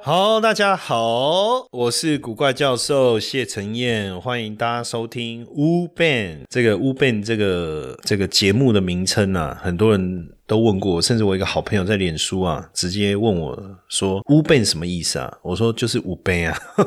好，大家好，我是古怪教授谢承彦，欢迎大家收听乌 ban 这个乌 ban 这个这个节目的名称啊，很多人都问过，甚至我一个好朋友在脸书啊，直接问我说乌 ban 什么意思啊？我说就是五杯啊，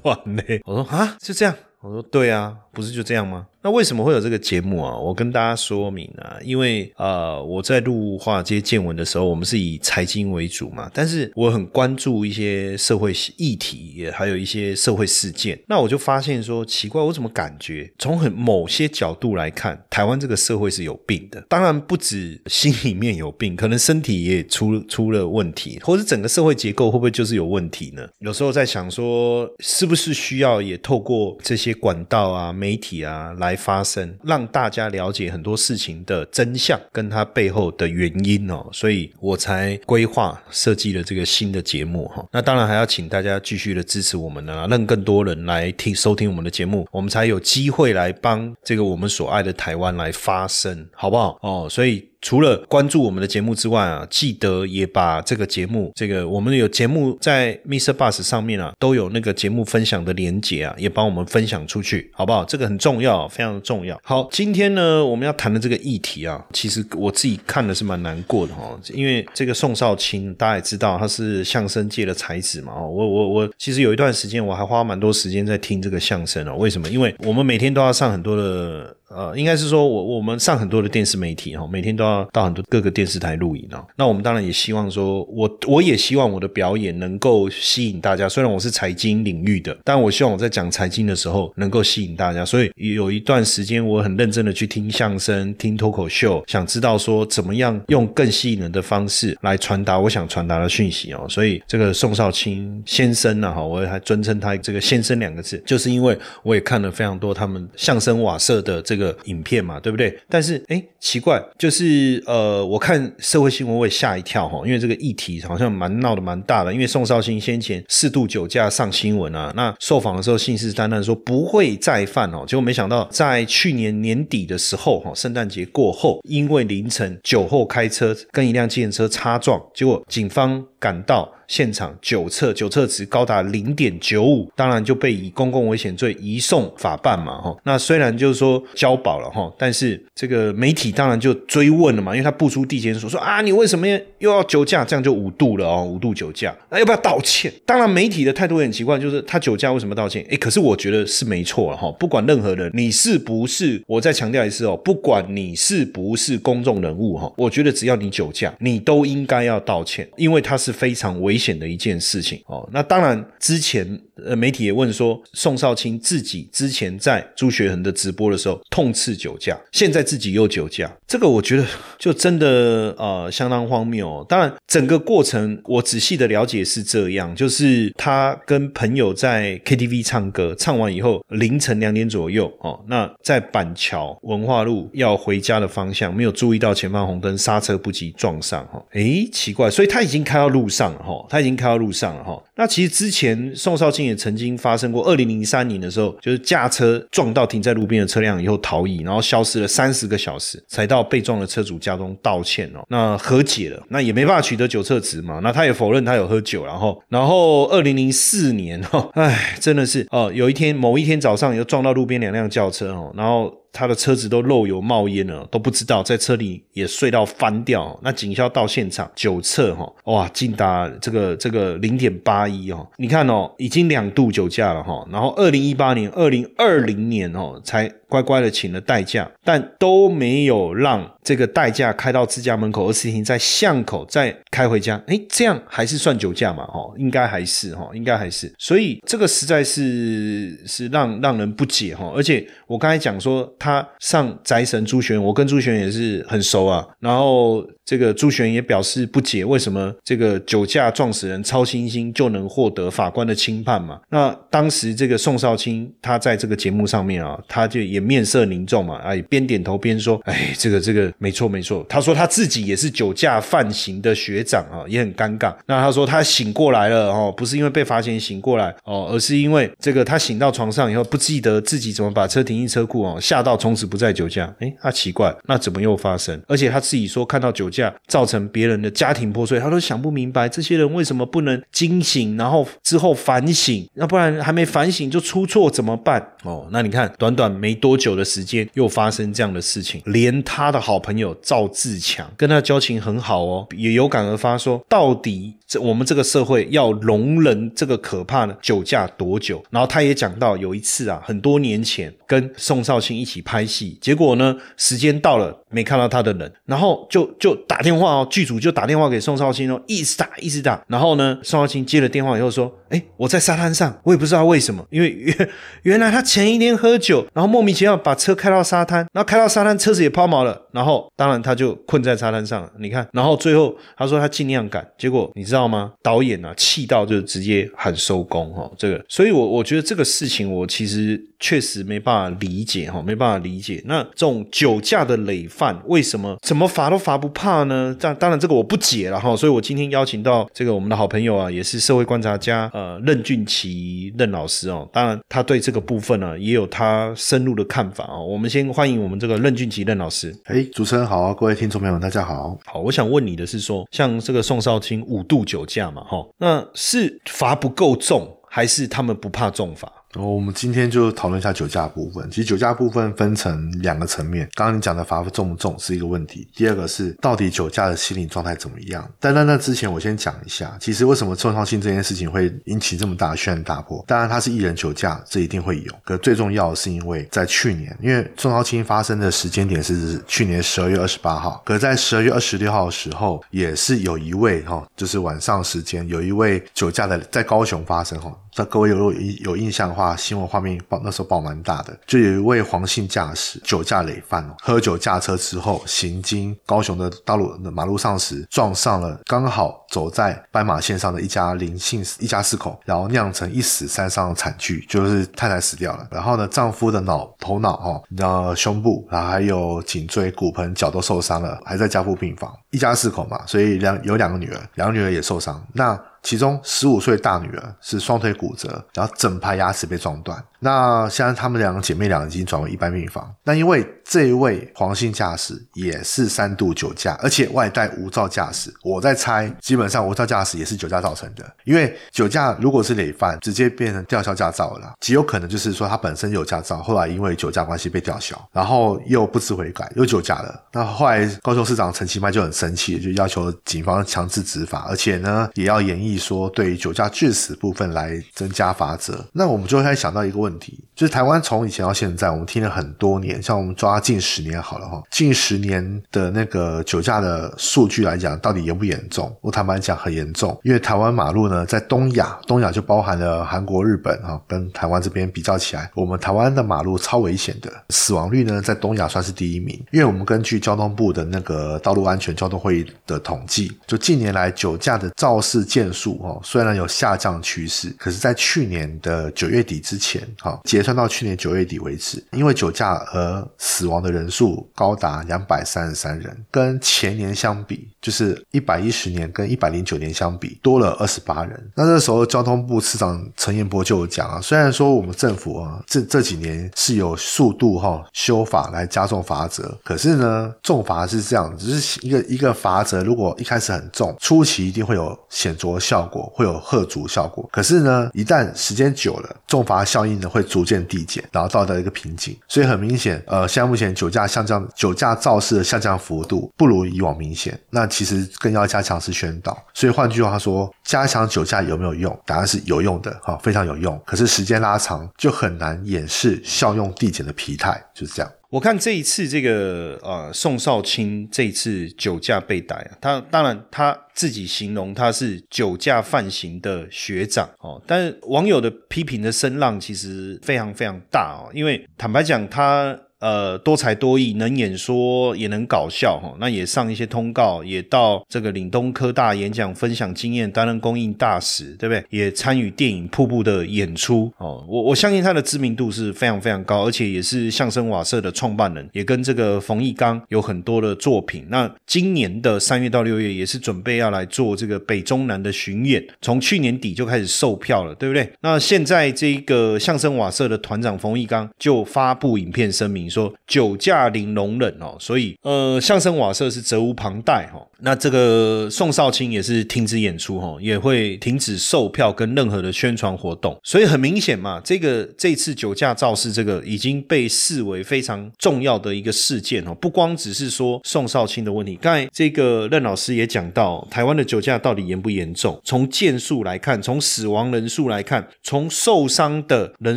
不然嘞，我说啊，就这样，我说对呀，不是就这样吗？那为什么会有这个节目啊？我跟大家说明啊，因为呃，我在录华尔街见闻的时候，我们是以财经为主嘛，但是我很关注一些社会议题，也还有一些社会事件。那我就发现说，奇怪，我怎么感觉从很某些角度来看，台湾这个社会是有病的。当然不止心里面有病，可能身体也出出了问题，或者整个社会结构会不会就是有问题呢？有时候在想说，是不是需要也透过这些管道啊、媒媒体啊来。发声，让大家了解很多事情的真相，跟它背后的原因哦，所以我才规划设计了这个新的节目哈。那当然还要请大家继续的支持我们呢，让更多人来听收听我们的节目，我们才有机会来帮这个我们所爱的台湾来发声，好不好哦？所以。除了关注我们的节目之外啊，记得也把这个节目，这个我们有节目在 Mr. Bus 上面啊，都有那个节目分享的连结啊，也帮我们分享出去，好不好？这个很重要，非常的重要。好，今天呢，我们要谈的这个议题啊，其实我自己看的是蛮难过的哈，因为这个宋少卿，大家也知道他是相声界的才子嘛，哦，我我我，其实有一段时间我还花蛮多时间在听这个相声哦，为什么？因为我们每天都要上很多的。呃，应该是说，我我们上很多的电视媒体哈，每天都要到很多各个电视台录影哦。那我们当然也希望说，我我也希望我的表演能够吸引大家。虽然我是财经领域的，但我希望我在讲财经的时候能够吸引大家。所以有一段时间，我很认真的去听相声、听脱口秀，想知道说怎么样用更吸引人的方式来传达我想传达的讯息哦。所以这个宋少卿先生呢，哈，我还尊称他这个先生两个字，就是因为我也看了非常多他们相声瓦舍的这。个影片嘛，对不对？但是哎，奇怪，就是呃，我看社会新闻我也吓一跳哈，因为这个议题好像蛮闹得蛮大的。因为宋少卿先前四度酒驾上新闻啊，那受访的时候信誓旦旦说不会再犯哦，结果没想到在去年年底的时候哈，圣诞节过后，因为凌晨酒后开车跟一辆自行车擦撞，结果警方赶到。现场酒测，酒测值高达零点九五，当然就被以公共危险罪移送法办嘛，哈。那虽然就是说交保了哈，但是这个媒体当然就追问了嘛，因为他不出地检署说啊，你为什么又要酒驾？这样就五度了哦，五度酒驾，那要不要道歉？当然媒体的态度也很奇怪，就是他酒驾为什么道歉？哎，可是我觉得是没错了哈，不管任何人，你是不是？我再强调一次哦，不管你是不是公众人物哈，我觉得只要你酒驾，你都应该要道歉，因为他是是非常危。险的一件事情哦，那当然之前呃媒体也问说，宋少卿自己之前在朱学恒的直播的时候痛斥酒驾，现在自己又酒驾，这个我觉得就真的呃相当荒谬。当然整个过程我仔细的了解是这样，就是他跟朋友在 KTV 唱歌，唱完以后凌晨两点左右哦，那在板桥文化路要回家的方向没有注意到前方红灯，刹车不及撞上哈，诶，奇怪，所以他已经开到路路上了哈。他已经开到路上了哈。那其实之前宋少卿也曾经发生过，二零零三年的时候，就是驾车撞到停在路边的车辆以后逃逸，然后消失了三十个小时，才到被撞的车主家中道歉哦。那和解了，那也没办法取得酒测值嘛。那他也否认他有喝酒，然后，然后二零零四年哈，哎，真的是哦，有一天某一天早上又撞到路边两辆轿车哦，然后。他的车子都漏油冒烟了，都不知道在车里也睡到翻掉。那警校到现场酒测哈，哇，竟达这个这个零点八一哦。你看哦，已经两度酒驾了哈。然后二零一八年、二零二零年哦，才乖乖的请了代驾，但都没有让。这个代驾开到自家门口，而是停在巷口再开回家，哎，这样还是算酒驾嘛？哈，应该还是哈，应该还是。所以这个实在是是让让人不解哈。而且我刚才讲说，他上宅神朱玄，我跟朱玄也是很熟啊。然后这个朱玄也表示不解，为什么这个酒驾撞死人超新星就能获得法官的轻判嘛？那当时这个宋少卿他在这个节目上面啊，他就也。面色凝重嘛，哎，边点头边说，哎，这个这个没错没错。他说他自己也是酒驾犯刑的学长啊，也很尴尬。那他说他醒过来了哦，不是因为被罚钱醒过来哦，而是因为这个他醒到床上以后不记得自己怎么把车停进车库哦，吓到从此不再酒驾。哎，他奇怪，那怎么又发生？而且他自己说看到酒驾造成别人的家庭破碎，他都想不明白这些人为什么不能惊醒，然后之后反省，要不然还没反省就出错怎么办？哦，那你看短短没多久的时间又发生这样的事情，连他的好朋友赵自强跟他交情很好哦，也有感而发说，到底这我们这个社会要容忍这个可怕的酒驾多久？然后他也讲到有一次啊，很多年前跟宋少卿一起拍戏，结果呢时间到了没看到他的人，然后就 就打电话哦，剧组就打电话给宋少卿哦，一直打一直打，然后呢宋少卿接了电话以后说，哎，我在沙滩上，我也不知道为什么，因为 原原来他前一天喝酒，然后莫名其妙把车开到沙滩，然后开到沙滩车子也抛锚了，然后当然他就困在沙滩上了，你看，然后最后他说他尽量赶，结果你知道吗？导演啊气到就直接喊收工哈，这个，所以我我觉得这个事情我其实确实没办法理解哈，没办法理解。那这种酒驾的累犯为什么怎么罚都罚不怕呢？这当然这个我不解了哈，所以我今天邀请到这个我们的好朋友啊，也是社会观察家呃任俊奇任老师哦，当然他对这个部分呢也有他深入的看法啊。我们先欢迎我们这个任俊奇任老师。哎，主持人好，各位听众朋友大家好。好，我想问你的是说，像这个宋少卿五度酒驾嘛，哈，那是罚不够重，还是他们不怕重罚？然后我们今天就讨论一下酒驾部分。其实酒驾部分分成两个层面，刚刚你讲的罚重不重是一个问题，第二个是到底酒驾的心理状态怎么样。但在那之前，我先讲一下，其实为什么宋少卿这件事情会引起这么大的轩然大波？当然他是艺人酒驾，这一定会有。可最重要的是因为在去年，因为宋少卿发生的时间点是去年十二月二十八号，可在十二月二十六号的时候，也是有一位哈，就是晚上时间有一位酒驾的在高雄发生哈。那各位有有有印象的话，新闻画面报那时候报蛮大的，就有一位黄姓驾驶酒驾累犯哦，喝酒驾车之后行经高雄的道路的马路上时，撞上了刚好走在斑马线上的一家林姓一家四口，然后酿成一死三伤的惨剧，就是太太死掉了，然后呢丈夫的脑头脑哈，然后胸部，然后还有颈椎、骨盆、脚都受伤了，还在加护病房，一家四口嘛，所以两有两个女儿，两个女儿也受伤，那。其中十五岁大女儿是双腿骨折，然后整排牙齿被撞断。那现在她们两个姐妹俩已经转为一般病房。那因为这一位黄姓驾驶也是三度酒驾，而且外带无照驾驶。我在猜，基本上无照驾驶也是酒驾造成的。因为酒驾如果是累犯，直接变成吊销驾照了，极有可能就是说他本身有驾照，后来因为酒驾关系被吊销，然后又不知悔改，又酒驾了。那后来高雄市长陈其迈就很生气，就要求警方强制执法，而且呢也要严议说对酒驾致死部分来增加罚则。那我们就会想到一个问。问题就是台湾从以前到现在，我们听了很多年，像我们抓近十年好了哈，近十年的那个酒驾的数据来讲，到底严不严重？我坦白讲很严重，因为台湾马路呢，在东亚，东亚就包含了韩国、日本哈，跟台湾这边比较起来，我们台湾的马路超危险的，死亡率呢在东亚算是第一名。因为我们根据交通部的那个道路安全交通会议的统计，就近年来酒驾的肇事件数哦，虽然有下降趋势，可是在去年的九月底之前。好，结算到去年九月底为止，因为酒驾而死亡的人数高达两百三十三人，跟前年相比，就是一百一十年跟一百零九年相比，多了二十八人。那这时候交通部次长陈彦波就有讲啊，虽然说我们政府啊这这几年是有速度哈修法来加重罚则，可是呢重罚是这样，只是一个一个罚则，如果一开始很重，初期一定会有显著效果，会有喝足效果。可是呢，一旦时间久了，重罚效应呢？会逐渐递减，然后到达一个瓶颈，所以很明显，呃，现在目前酒驾下降，酒驾肇事的下降幅度不如以往明显。那其实更要加强是宣导。所以换句话说，加强酒驾有没有用？答案是有用的，哈，非常有用。可是时间拉长，就很难掩饰效用递减的疲态，就是这样。我看这一次这个呃宋少卿这一次酒驾被逮啊，他当然他自己形容他是酒驾犯行的学长哦，但是网友的批评的声浪其实非常非常大哦，因为坦白讲他。呃多才多艺，能演说也能搞笑哈，那也上一些通告，也到这个岭东科大演讲分享经验，担任公益大使，对不对？也参与电影《瀑布》的演出哦。我我相信他的知名度是非常非常高，而且也是相声瓦舍的创办人，也跟这个冯玉刚有很多的作品。那今年的三月到六月也是准备要来做这个北中南的巡演，从去年底就开始售票了，对不对？那现在这个相声瓦舍的团长冯玉刚就发布影片声明说，酒驾零容忍哦，所以呃，相声瓦舍是责无旁贷哈。那这个宋少卿也是停止演出哈，也会停止售票跟任何的宣传活动。所以很明显嘛，这个这次酒驾肇事这个已经被视为非常重要的一个事件哦，不光只是说宋少卿的问题。刚才这个任老师也讲到，台湾的酒驾到底严不严重？从件数来看，从死亡人数来看，从受伤的人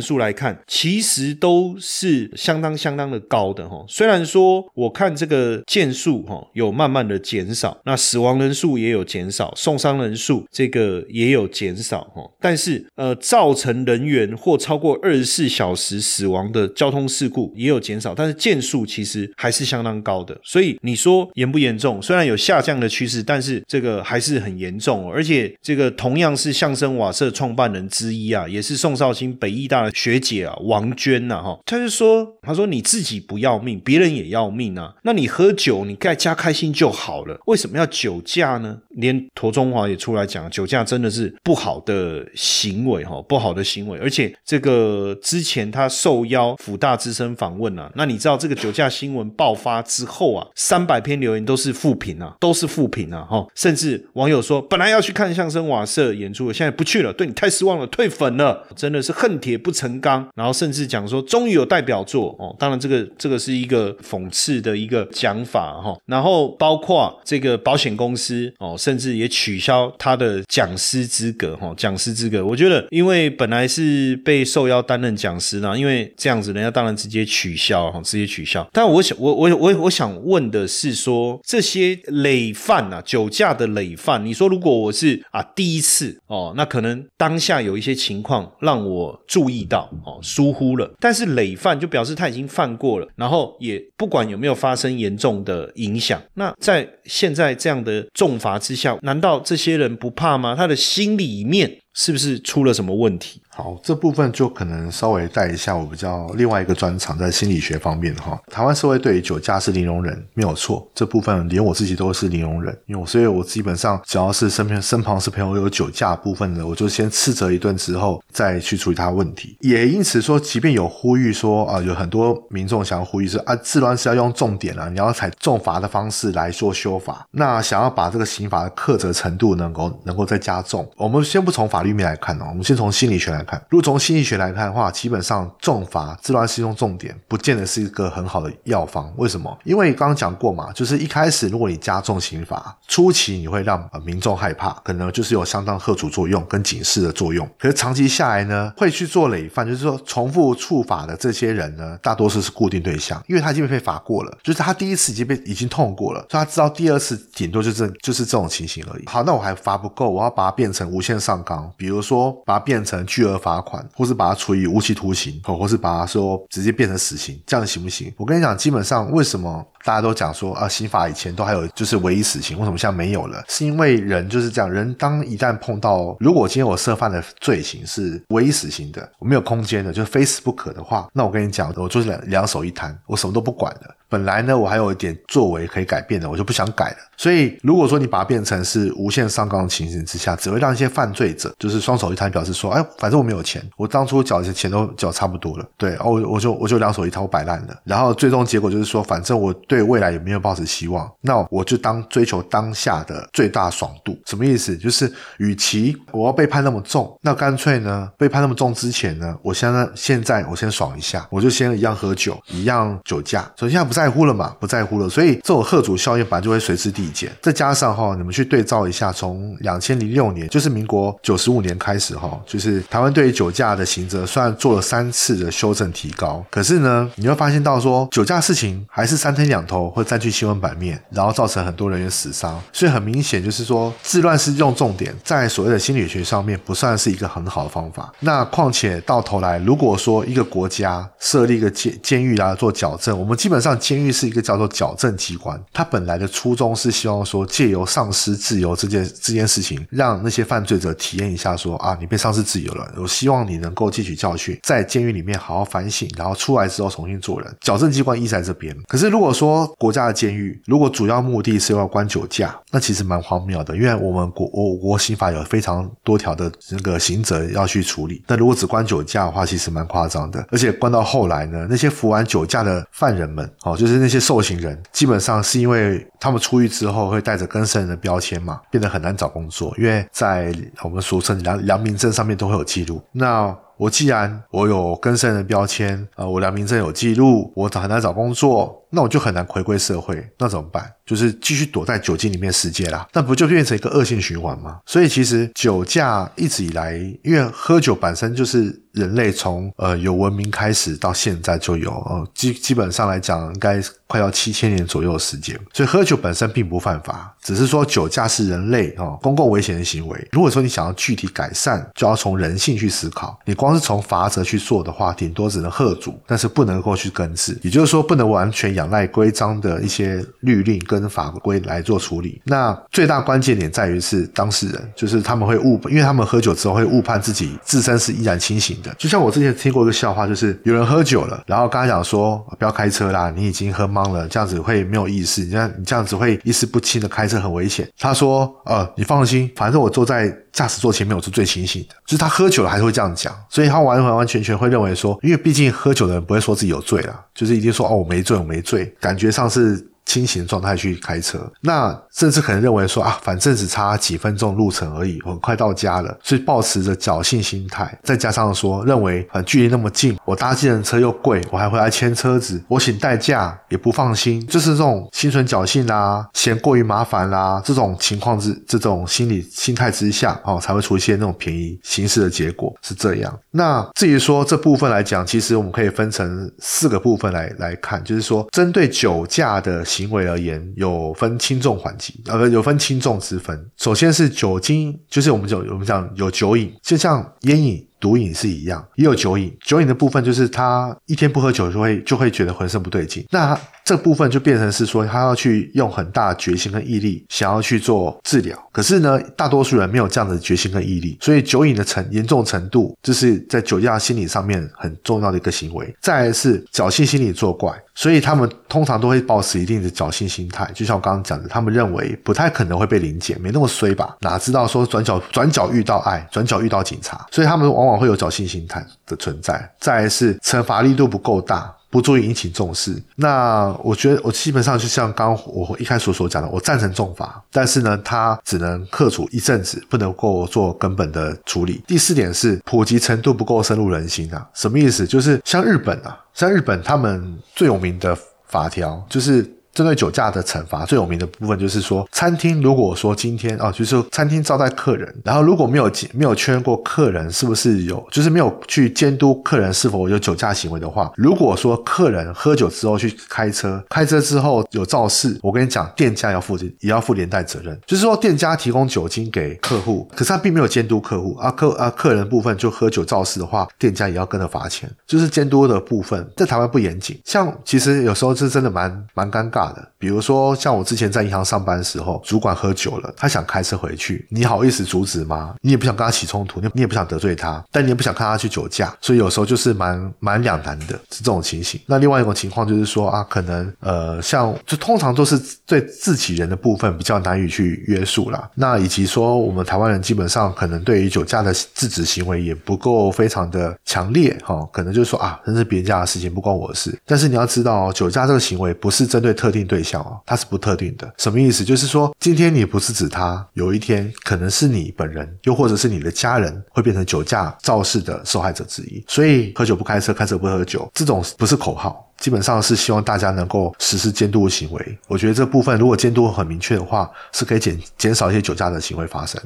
数来看，其实都是相当相当相当的高的哈。虽然说我看这个件数哈有慢慢的减少。那死亡人数也有减少，受伤人数这个也有减少哈，但是呃，造成人员或超过二十四小时死亡的交通事故也有减少，但是件数其实还是相当高的。所以你说严不严重？虽然有下降的趋势，但是这个还是很严重。而且这个同样是相声瓦舍创办人之一啊，也是宋少卿北艺大的学姐啊，王娟呐哈，他就说，他说你自己不要命，别人也要命啊。那你喝酒，你在家开心就好了，为什么？要酒驾呢？连陀中华也出来讲，酒驾真的是不好的行为哈，不好的行为。而且这个之前他受邀辅大资深访问啊，那你知道这个酒驾新闻爆发之后啊，三百篇留言都是负评啊，都是负评啊哈。甚至网友说，本来要去看相声瓦舍演出，现在不去了，对你太失望了，退粉了，真的是恨铁不成钢。然后甚至讲说，终于有代表作哦，当然这个这个是一个讽刺的一个讲法哈。然后包括这个。保险公司哦，甚至也取消他的讲师资格哈，讲师资格，我觉得，因为本来是被受邀担任讲师呢，因为这样子，人家当然直接取消哈，直接取消。但我想，我我我我想问的是，说这些累犯啊，酒驾的累犯，你说如果我是啊第一次哦，那可能当下有一些情况让我注意到哦，疏忽了，但是累犯就表示他已经犯过了，然后也不管有没有发生严重的影响，那在现在。这样的重罚之下，难道这些人不怕吗？他的心里面是不是出了什么问题？好，这部分就可能稍微带一下我比较另外一个专长，在心理学方面哈。台湾社会对于酒驾是零容忍，没有错。这部分连我自己都是零容忍，因为我所以我基本上只要是身边身旁是朋友有酒驾部分的，我就先斥责一顿之后再去处理他问题。也因此说，即便有呼吁说啊，有很多民众想要呼吁说啊，治乱是要用重点啊，你要采重罚的方式来做修法，那想要把这个刑法的苛责程度能够能够再加重。我们先不从法律面来看哦，我们先从心理学来。看，如果从心理学来看的话，基本上重罚治乱是用重点，不见得是一个很好的药方。为什么？因为刚刚讲过嘛，就是一开始如果你加重刑罚，初期你会让呃民众害怕，可能就是有相当贺阻作用跟警示的作用。可是长期下来呢，会去做累犯，就是说重复触法的这些人呢，大多数是固定对象，因为他已经被罚过了，就是他第一次已经被已经痛过了，所以他知道第二次顶多就是就是这种情形而已。好，那我还罚不够，我要把它变成无限上纲，比如说把它变成巨额。罚款，或是把它处以无期徒刑，或或是把它说直接变成死刑，这样行不行？我跟你讲，基本上为什么大家都讲说啊，刑法以前都还有就是唯一死刑，为什么现在没有了？是因为人就是这样，人当一旦碰到，如果今天我涉犯的罪行是唯一死刑的，我没有空间的，就是非死不可的话，那我跟你讲，我就是两两手一摊，我什么都不管了。本来呢，我还有一点作为可以改变的，我就不想改了。所以，如果说你把它变成是无限上纲的情形之下，只会让一些犯罪者就是双手一摊，表示说：“哎，反正我没有钱，我当初缴的钱都缴差不多了，对，我我就我就两手一摊，我摆烂了。”然后最终结果就是说，反正我对未来也没有抱持希望，那我就当追求当下的最大爽度。什么意思？就是与其我要被判那么重，那干脆呢，被判那么重之前呢，我现在现在我先爽一下，我就先一样喝酒，一样酒驾。首先现在不在。乎了嘛？不在乎了，所以这种贺主效应本来就会随之递减。再加上哈，你们去对照一下，从两千零六年，就是民国九十五年开始哈，就是台湾对于酒驾的刑责，虽然做了三次的修正提高，可是呢，你会发现到说酒驾事情还是三天两头，会占据新闻版面，然后造成很多人员死伤。所以很明显就是说，治乱是用重点，在所谓的心理学上面不算是一个很好的方法。那况且到头来，如果说一个国家设立一个监监狱来做矫正，我们基本上监狱是一个叫做矫正机关，它本来的初衷是希望说借由丧失自由这件这件事情，让那些犯罪者体验一下说啊，你被丧失自由了，我希望你能够汲取教训，在监狱里面好好反省，然后出来之后重新做人。矫正机关依在这边。可是如果说国家的监狱，如果主要目的是要关酒驾，那其实蛮荒谬的，因为我们国我国刑法有非常多条的那个刑责要去处理。那如果只关酒驾的话，其实蛮夸张的。而且关到后来呢，那些服完酒驾的犯人们，哦，就是那些受刑人，基本上是因为他们出狱之后会带着更生人的标签嘛，变得很难找工作，因为在我们俗称良良民证上面都会有记录。那我既然我有更生人的标签，啊，我良民证有记录，我很难找工作，那我就很难回归社会，那怎么办？就是继续躲在酒精里面世界啦，那不就变成一个恶性循环吗？所以其实酒驾一直以来，因为喝酒本身就是人类从呃有文明开始到现在就有，呃基基本上来讲，应该快要七千年左右的时间，所以喝酒本身并不犯法，只是说酒驾是人类哦公共危险的行为。如果说你想要具体改善，就要从人性去思考。你光是从法则去做的话，顶多只能喝阻，但是不能够去根治。也就是说，不能完全仰赖规章的一些律令跟法规来做处理。那最大关键点在于是当事人，就是他们会误，因为他们喝酒之后会误判自己自身是依然清醒的。就像我之前听过一个笑话，就是有人喝酒了，然后跟他讲说不要开车啦，你已经喝懵了，这样子会没有意识，你这样你这样子会意识不清的开车很危险。他说呃，你放心，反正我坐在驾驶座前面，我是最清醒的。就是他喝酒了还是会这样讲，所以他完完完全全会认为说，因为毕竟喝酒的人不会说自己有醉了，就是一定说哦我没醉我没醉，感觉上是。清醒的状态去开车，那甚至可能认为说啊，反正只差几分钟路程而已，很快到家了，所以抱持着侥幸心态，再加上说认为啊距离那么近，我搭计程车又贵，我还回来牵车子，我请代驾也不放心，就是这种心存侥幸啦，嫌过于麻烦啦，这种情况之这种心理心态之下，哦才会出现那种便宜行事的结果是这样。那至于说这部分来讲，其实我们可以分成四个部分来来看，就是说针对酒驾的。行为而言，有分轻重缓急，呃，不，有分轻重之分。首先是酒精，就是我们讲我们讲有酒瘾，就像烟瘾。毒瘾是一样，也有酒瘾。酒瘾的部分就是他一天不喝酒就会就会觉得浑身不对劲。那这部分就变成是说他要去用很大的决心跟毅力，想要去做治疗。可是呢，大多数人没有这样的决心跟毅力，所以酒瘾的程严重程度，就是在酒驾心理上面很重要的一个行为。再来是侥幸心理作怪，所以他们通常都会保持一定的侥幸心态。就像我刚刚讲的，他们认为不太可能会被临检，没那么衰吧？哪知道说转角转角遇到爱，转角遇到警察，所以他们往往。会有侥幸心态的存在，再来是惩罚力度不够大，不足以引起重视。那我觉得我基本上就像刚我一开始所讲的，我赞成重罚，但是呢，它只能克处一阵子，不能够做根本的处理。第四点是普及程度不够深入人心啊，什么意思？就是像日本啊，像日本他们最有名的法条就是。针对酒驾的惩罚最有名的部分就是说，餐厅如果说今天啊，就是餐厅招待客人，然后如果没有没有确认过客人是不是有，就是没有去监督客人是否有酒驾行为的话，如果说客人喝酒之后去开车，开车之后有肇事，我跟你讲，店家要负也要负连带责任。就是说，店家提供酒精给客户，可是他并没有监督客户啊，客啊客人部分就喝酒肇事的话，店家也要跟着罚钱。就是监督的部分在台湾不严谨，像其实有时候是真的蛮蛮尴尬。大的，比如说像我之前在银行上班的时候，主管喝酒了，他想开车回去，你好意思阻止吗？你也不想跟他起冲突，你你也不想得罪他，但你也不想看他去酒驾，所以有时候就是蛮蛮两难的，是这种情形。那另外一种情况就是说啊，可能呃，像就通常都是对自己人的部分比较难以去约束啦。那以及说我们台湾人基本上可能对于酒驾的制止行为也不够非常的强烈哈，可能就是说啊，那是别人家的事情，不关我的事。但是你要知道，酒驾这个行为不是针对特定对象哦，它是不特定的。什么意思？就是说，今天你不是指他，有一天可能是你本人，又或者是你的家人，会变成酒驾肇事的受害者之一。所以，喝酒不开车，开车不喝酒，这种不是口号，基本上是希望大家能够实施监督的行为。我觉得这部分如果监督很明确的话，是可以减减少一些酒驾的行为发生。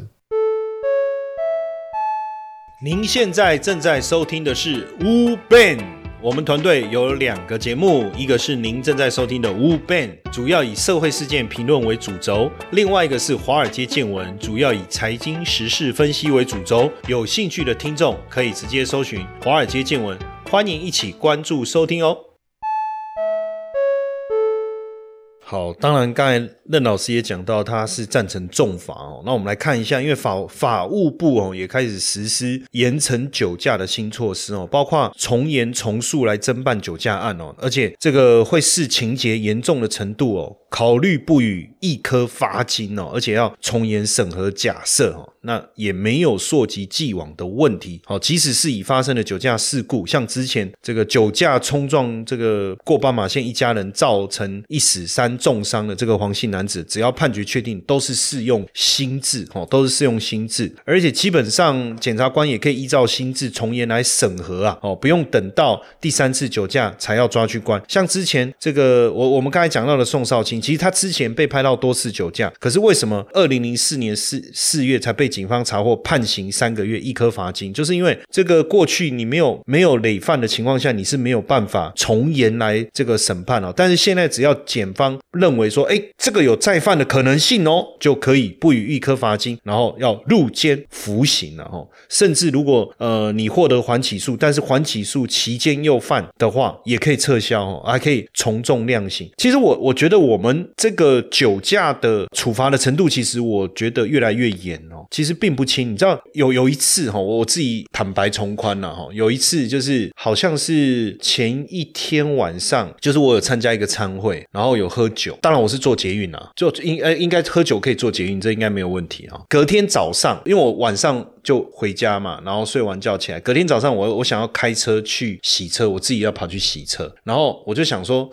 您现在正在收听的是 u Ben。我们团队有两个节目，一个是您正在收听的《Wu Ban，》，主要以社会事件评论为主轴；另外一个是《华尔街见闻》，主要以财经时事分析为主轴。有兴趣的听众可以直接搜寻《华尔街见闻》，欢迎一起关注收听哦。好，当然，刚才任老师也讲到，他是赞成重罚哦。那我们来看一下，因为法法务部哦也开始实施严惩酒驾的新措施哦，包括从严从速来侦办酒驾案哦，而且这个会视情节严重的程度哦。考虑不予一颗罚金哦，而且要从严审核假设哦，那也没有溯及既往的问题哦。即使是已发生的酒驾事故，像之前这个酒驾冲撞这个过斑马线一家人，造成一死三重伤的这个黄姓男子，只要判决确定，都是适用新制哦，都是适用新制，而且基本上检察官也可以依照新制从严来审核啊哦，不用等到第三次酒驾才要抓去关。像之前这个我我们刚才讲到的宋少卿。其实他之前被拍到多次酒驾，可是为什么二零零四年四四月才被警方查获判刑三个月一颗罚金？就是因为这个过去你没有没有累犯的情况下，你是没有办法从严来这个审判哦。但是现在只要检方认为说，哎，这个有再犯的可能性哦，就可以不予一颗罚金，然后要入监服刑了哦。甚至如果呃你获得缓起诉，但是缓起诉期间又犯的话，也可以撤销哦，还可以从重量刑。其实我我觉得我们。这个酒驾的处罚的程度，其实我觉得越来越严哦。其实并不轻，你知道有有一次哈，我自己坦白从宽了哈。有一次就是好像是前一天晚上，就是我有参加一个餐会，然后有喝酒。当然我是做捷运啊，就应呃应该喝酒可以做捷运，这应该没有问题啊。隔天早上，因为我晚上就回家嘛，然后睡完觉起来，隔天早上我我想要开车去洗车，我自己要跑去洗车，然后我就想说。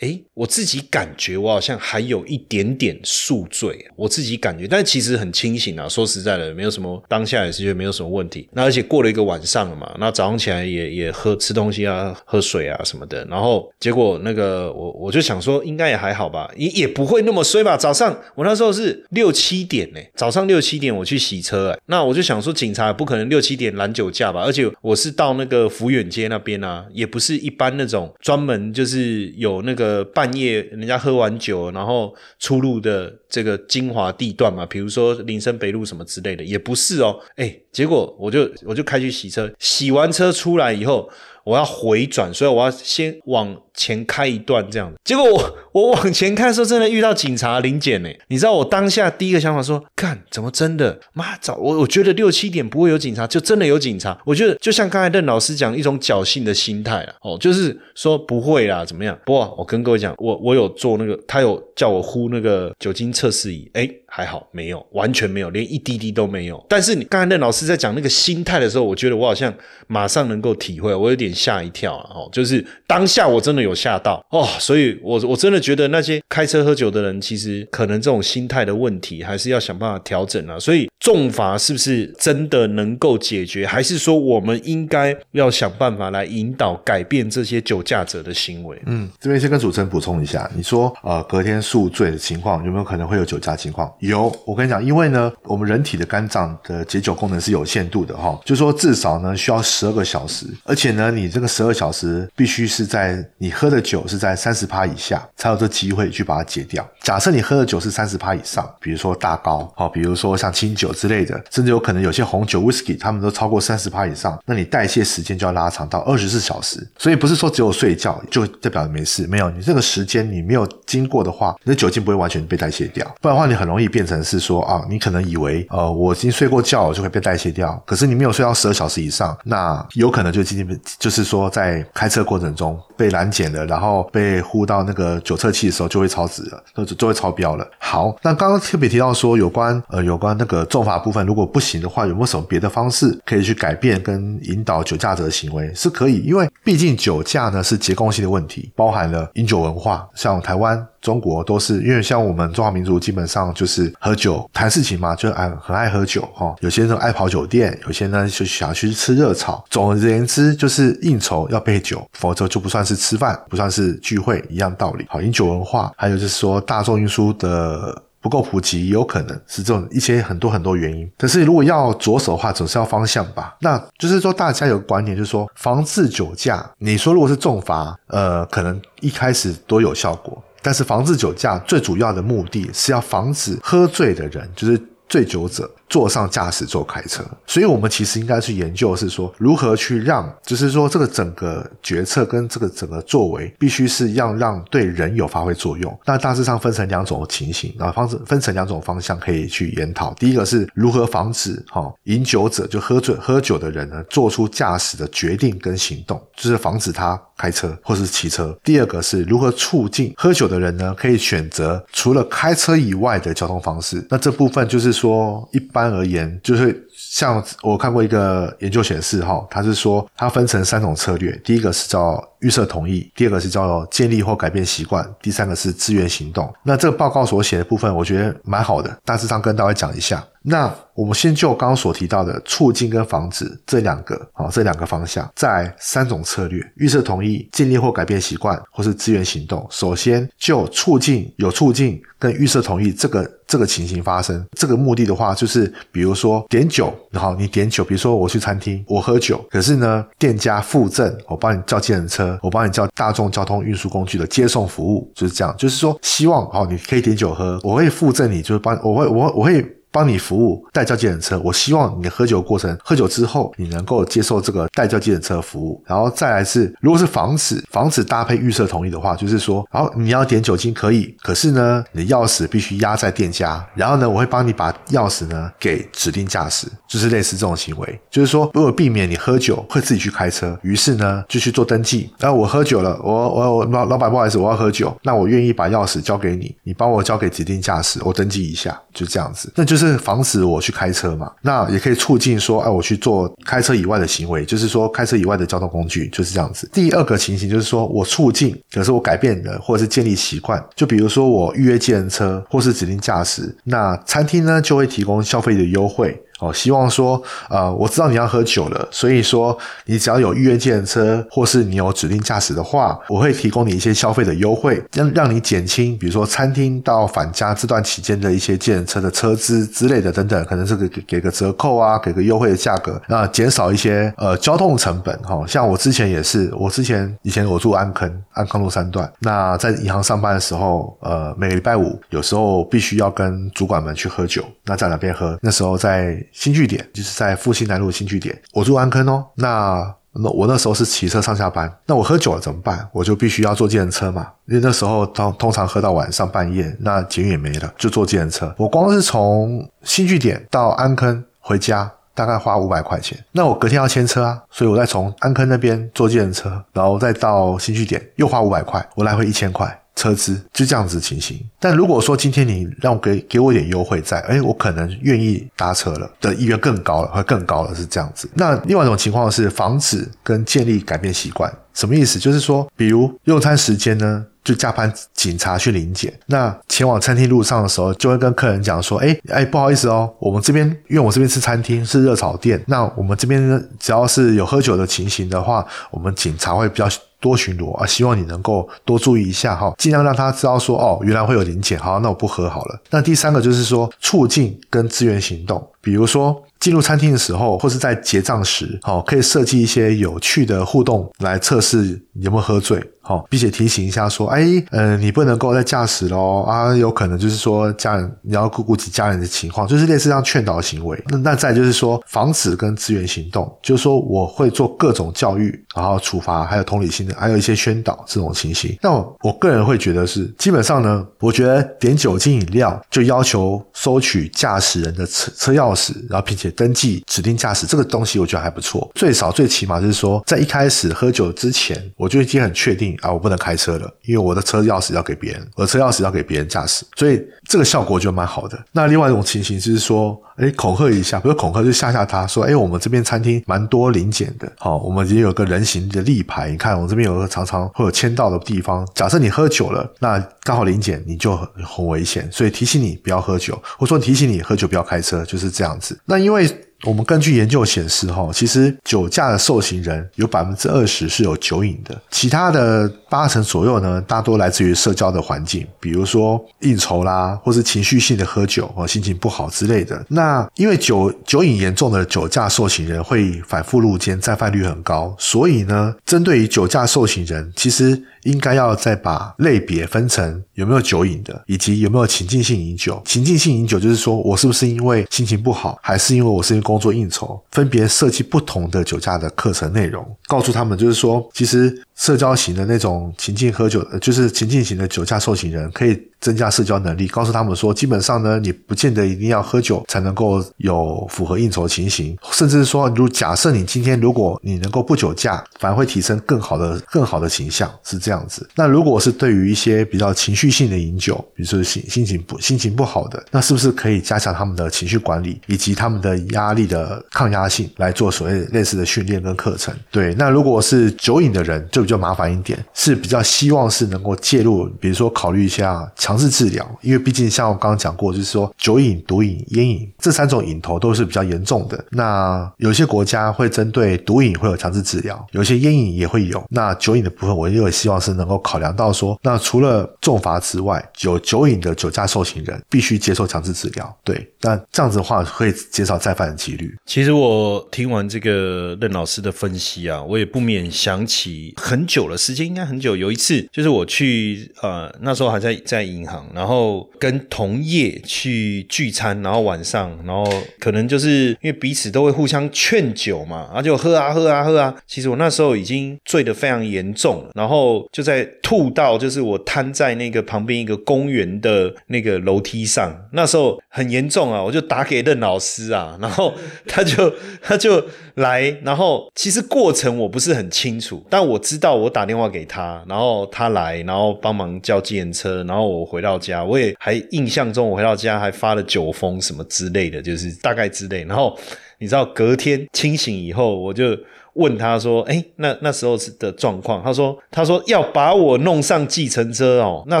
哎，我自己感觉我好像还有一点点宿醉，我自己感觉，但其实很清醒啊。说实在的，没有什么，当下也是觉得没有什么问题。那而且过了一个晚上了嘛，那早上起来也也喝吃东西啊，喝水啊什么的。然后结果那个我我就想说，应该也还好吧，也也不会那么衰吧。早上我那时候是六七点呢，早上六七点我去洗车，哎，那我就想说，警察不可能六七点拦酒驾吧？而且我是到那个福远街那边啊，也不是一般那种专门就是有那个。半夜人家喝完酒，然后出入的这个精华地段嘛，比如说林森北路什么之类的，也不是哦。哎，结果我就我就开去洗车，洗完车出来以后，我要回转，所以我要先往。前开一段这样结果我我往前看的时候，真的遇到警察临检呢。你知道我当下第一个想法说，看怎么真的妈早我我觉得六七点不会有警察，就真的有警察。我觉得就像刚才任老师讲，一种侥幸的心态啊，哦，就是说不会啦，怎么样？不过我跟各位讲，我我有做那个，他有叫我呼那个酒精测试仪，哎，还好没有，完全没有，连一滴滴都没有。但是你刚才任老师在讲那个心态的时候，我觉得我好像马上能够体会，我有点吓一跳啊，哦，就是当下我真的有。有吓到哦，所以我我真的觉得那些开车喝酒的人，其实可能这种心态的问题，还是要想办法调整啊。所以重罚是不是真的能够解决，还是说我们应该要想办法来引导改变这些酒驾者的行为？嗯，这边先跟主持人补充一下，你说呃隔天宿醉的情况有没有可能会有酒驾情况？有，我跟你讲，因为呢，我们人体的肝脏的解酒功能是有限度的哈，就说至少呢需要十二个小时，而且呢你这个十二小时必须是在你。喝的酒是在三十趴以下，才有这机会去把它解掉。假设你喝的酒是三十趴以上，比如说大高，好，比如说像清酒之类的，甚至有可能有些红酒 whisky，他们都超过三十趴以上，那你代谢时间就要拉长到二十四小时。所以不是说只有睡觉就代表没事，没有，你这个时间你没有经过的话，你的酒精不会完全被代谢掉。不然的话，你很容易变成是说啊，你可能以为呃我已经睡过觉就会被代谢掉，可是你没有睡到十二小时以上，那有可能就今天就是说在开车过程中被拦检了。然后被呼到那个酒测器的时候，就会超值了，就就会超标了。好，那刚刚特别提到说，有关呃有关那个重罚部分，如果不行的话，有没有什么别的方式可以去改变跟引导酒驾者的行为？是可以，因为毕竟酒驾呢是结构性的问题，包含了饮酒文化，像台湾。中国都是因为像我们中华民族基本上就是喝酒谈事情嘛，就爱很爱喝酒哈。有些人爱跑酒店，有些呢就想去吃热炒。总而言之，就是应酬要备酒，否则就不算是吃饭，不算是聚会一样道理。好，饮酒文化，还有就是说大众运输的。不够普及，也有可能是这种一些很多很多原因。可是如果要着手的话，总是要方向吧。那就是说，大家有个观点，就是说防治酒驾。你说如果是重罚，呃，可能一开始都有效果，但是防治酒驾最主要的目的是要防止喝醉的人，就是醉酒者。坐上驾驶座开车，所以我们其实应该去研究，是说如何去让，就是说这个整个决策跟这个整个作为，必须是要让对人有发挥作用。那大致上分成两种情形，然后方式分成两种方向可以去研讨。第一个是如何防止哈饮酒者就喝醉喝酒的人呢，做出驾驶的决定跟行动，就是防止他开车或是骑车。第二个是如何促进喝酒的人呢，可以选择除了开车以外的交通方式。那这部分就是说一般。般而言，就是像我看过一个研究显示，哈，他是说它分成三种策略，第一个是叫预设同意，第二个是叫建立或改变习惯，第三个是自愿行动。那这个报告所写的部分，我觉得蛮好的，大致上跟大家讲一下。那我们先就刚刚所提到的促进跟防止这两个，好，这两个方向，在三种策略：预设同意、建立或改变习惯，或是自愿行动。首先就促进有促进跟预设同意这个这个情形发生，这个目的的话，就是比如说点酒，然后你点酒，比如说我去餐厅，我喝酒，可是呢，店家附赠我帮你叫计程车，我帮你叫大众交通运输工具的接送服务，就是这样，就是说希望哦，你可以点酒喝，我会附赠你，就是帮我会我会我会。帮你服务代叫计程车，我希望你喝酒过程，喝酒之后你能够接受这个代叫计程车服务，然后再来是，如果是防止防止搭配预设同意的话，就是说，然后你要点酒精可以，可是呢，你的钥匙必须压在店家，然后呢，我会帮你把钥匙呢给指定驾驶，就是类似这种行为，就是说，如果避免你喝酒会自己去开车，于是呢就去做登记，然后我喝酒了，我我我老老板不好意思，我要喝酒，那我愿意把钥匙交给你，你帮我交给指定驾驶，我登记一下，就这样子，那就是。是防止我去开车嘛？那也可以促进说，哎，我去做开车以外的行为，就是说开车以外的交通工具，就是这样子。第二个情形就是说我促进，可是我改变的或者是建立习惯，就比如说我预约计程车或是指定驾驶，那餐厅呢就会提供消费的优惠。哦，希望说，呃，我知道你要喝酒了，所以说你只要有预约健身车，或是你有指定驾驶的话，我会提供你一些消费的优惠，让让你减轻，比如说餐厅到返家这段期间的一些计程车的车资之类的等等，可能是给给个折扣啊，给个优惠的价格，那减少一些呃交通成本。哈，像我之前也是，我之前以前我住安坑安康路三段，那在银行上班的时候，呃，每个礼拜五有时候必须要跟主管们去喝酒，那在哪边喝？那时候在。新据点就是在复兴南路新据点，我住安坑哦。那那我那时候是骑车上下班，那我喝酒了怎么办？我就必须要坐计程车嘛，因为那时候通通常喝到晚上半夜，那钱也没了，就坐计程车。我光是从新据点到安坑回家，大概花五百块钱。那我隔天要牵车啊，所以我再从安坑那边坐计程车，然后再到新据点又花五百块，我来回一千块。车资就这样子情形，但如果说今天你让我给给我一点优惠在，哎，我可能愿意搭车了的意愿更高了，会更高了，是这样子。那另外一种情况是防止跟建立改变习惯，什么意思？就是说，比如用餐时间呢，就加班警察去临检，那前往餐厅路上的时候，就会跟客人讲说，哎哎，不好意思哦，我们这边因为我这边是餐厅，是热炒店，那我们这边，只要是有喝酒的情形的话，我们警察会比较。多巡逻啊，希望你能够多注意一下哈，尽量让他知道说哦，原来会有零检，好，那我不喝好了。那第三个就是说，促进跟资源行动，比如说。进入餐厅的时候，或是在结账时，好，可以设计一些有趣的互动来测试有没有喝醉，好，并且提醒一下说，哎，呃，你不能够再驾驶喽，啊，有可能就是说家人你要顾顾及家人的情况，就是类似这样劝导行为。那那再就是说，防止跟资源行动，就是说我会做各种教育，然后处罚，还有同理心的，还有一些宣导这种情形。那我个人会觉得是，基本上呢，我觉得点酒精饮料就要求收取驾驶人的车车钥钥匙，然后并且。登记指定驾驶这个东西，我觉得还不错。最少最起码就是说，在一开始喝酒之前，我就已经很确定啊，我不能开车了，因为我的车钥匙要给别人，我的车钥匙要给别人驾驶，所以这个效果就蛮好的。那另外一种情形就是说，哎，恐吓一下，不是恐吓，就吓吓他说，哎，我们这边餐厅蛮多零检的，好，我们也有个人形的立牌，你看我这边有个常常会有签到的地方。假设你喝酒了，那刚好零检，你就很很危险，所以提醒你不要喝酒，或者说提醒你喝酒不要开车，就是这样子。那因为我们根据研究显示，哈，其实酒驾的受刑人有百分之二十是有酒瘾的，其他的八成左右呢，大多来自于社交的环境，比如说应酬啦，或是情绪性的喝酒哦，心情不好之类的。那因为酒酒瘾严重的酒驾受刑人会反复入监，再犯率很高，所以呢，针对于酒驾受刑人，其实。应该要再把类别分成有没有酒瘾的，以及有没有情境性饮酒。情境性饮酒就是说我是不是因为心情不好，还是因为我是因为工作应酬，分别设计不同的酒驾的课程内容，告诉他们就是说，其实社交型的那种情境喝酒，就是情境型的酒驾受刑人可以。增加社交能力，告诉他们说，基本上呢，你不见得一定要喝酒才能够有符合应酬情形，甚至说，如假设你今天如果你能够不酒驾，反而会提升更好的、更好的形象，是这样子。那如果是对于一些比较情绪性的饮酒，比如说心心情不心情不好的，那是不是可以加强他们的情绪管理以及他们的压力的抗压性，来做所谓类似的训练跟课程？对，那如果是酒瘾的人，就比较麻烦一点，是比较希望是能够介入，比如说考虑一下。强制治疗，因为毕竟像我刚刚讲过，就是说酒瘾、毒瘾、烟瘾这三种瘾头都是比较严重的。那有些国家会针对毒瘾会有强制治疗，有些烟瘾也会有。那酒瘾的部分，我也希望是能够考量到说，那除了重罚之外，有酒瘾的酒驾受刑人必须接受强制治疗。对，那这样子的话会减少再犯的几率。其实我听完这个任老师的分析啊，我也不免想起很很久了，时间应该很久。有一次就是我去呃那时候还在在银行，然后跟同业去聚餐，然后晚上，然后可能就是因为彼此都会互相劝酒嘛，然后就喝啊喝啊喝啊。其实我那时候已经醉得非常严重，然后就在吐到就是我瘫在那个旁边一个公园的那个楼梯上，那时候很严重啊，我就打给任老师啊，然后他就他就来，然后其实过程我不是很清楚，但我知道我打电话给他，然后他来，然后帮忙叫计程车，然后我。回到家，我也还印象中，我回到家还发了酒疯什么之类的，就是大概之类。然后你知道，隔天清醒以后，我就。问他说：“哎，那那时候是的状况？”他说：“他说要把我弄上计程车哦，那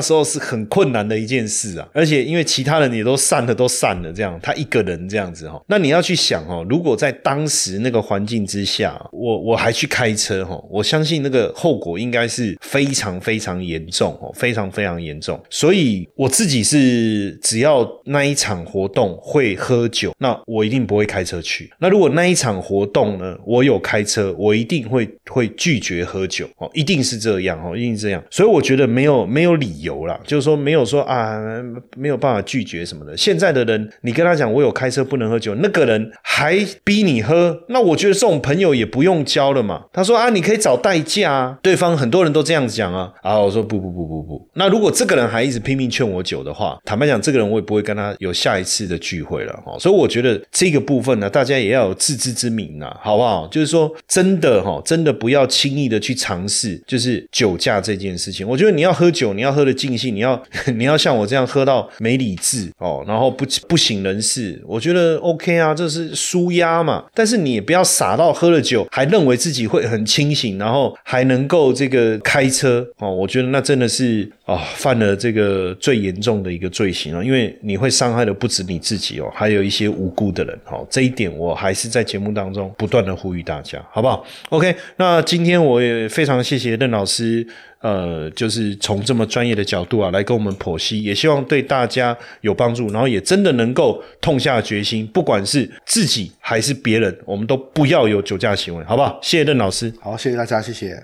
时候是很困难的一件事啊。而且因为其他人也都散了，都散了，这样他一个人这样子哈。那你要去想哦，如果在当时那个环境之下，我我还去开车哈，我相信那个后果应该是非常非常严重哦，非常非常严重。所以我自己是只要那一场活动会喝酒，那我一定不会开车去。那如果那一场活动呢，我有开车。我一定会会拒绝喝酒哦，一定是这样哦，一定是这样。所以我觉得没有没有理由啦，就是说没有说啊没有办法拒绝什么的。现在的人，你跟他讲我有开车不能喝酒，那个人还逼你喝，那我觉得这种朋友也不用交了嘛。他说啊，你可以找代驾啊，对方很多人都这样讲啊。啊，我说不不不不不，那如果这个人还一直拼命劝我酒的话，坦白讲，这个人我也不会跟他有下一次的聚会了哦。所以我觉得这个部分呢，大家也要有自知之明呐，好不好？就是说。真的哈，真的不要轻易的去尝试，就是酒驾这件事情。我觉得你要喝酒，你要喝的尽兴，你要 你要像我这样喝到没理智哦，然后不不省人事，我觉得 OK 啊，这是舒压嘛。但是你也不要傻到喝了酒还认为自己会很清醒，然后还能够这个开车哦。我觉得那真的是啊，犯了这个最严重的一个罪行了，因为你会伤害的不止你自己哦，还有一些无辜的人。哦。这一点我还是在节目当中不断的呼吁大家。好不好？OK，那今天我也非常谢谢任老师，呃，就是从这么专业的角度啊来跟我们剖析，也希望对大家有帮助，然后也真的能够痛下决心，不管是自己还是别人，我们都不要有酒驾行为，好不好？谢谢任老师，好，谢谢大家，谢谢。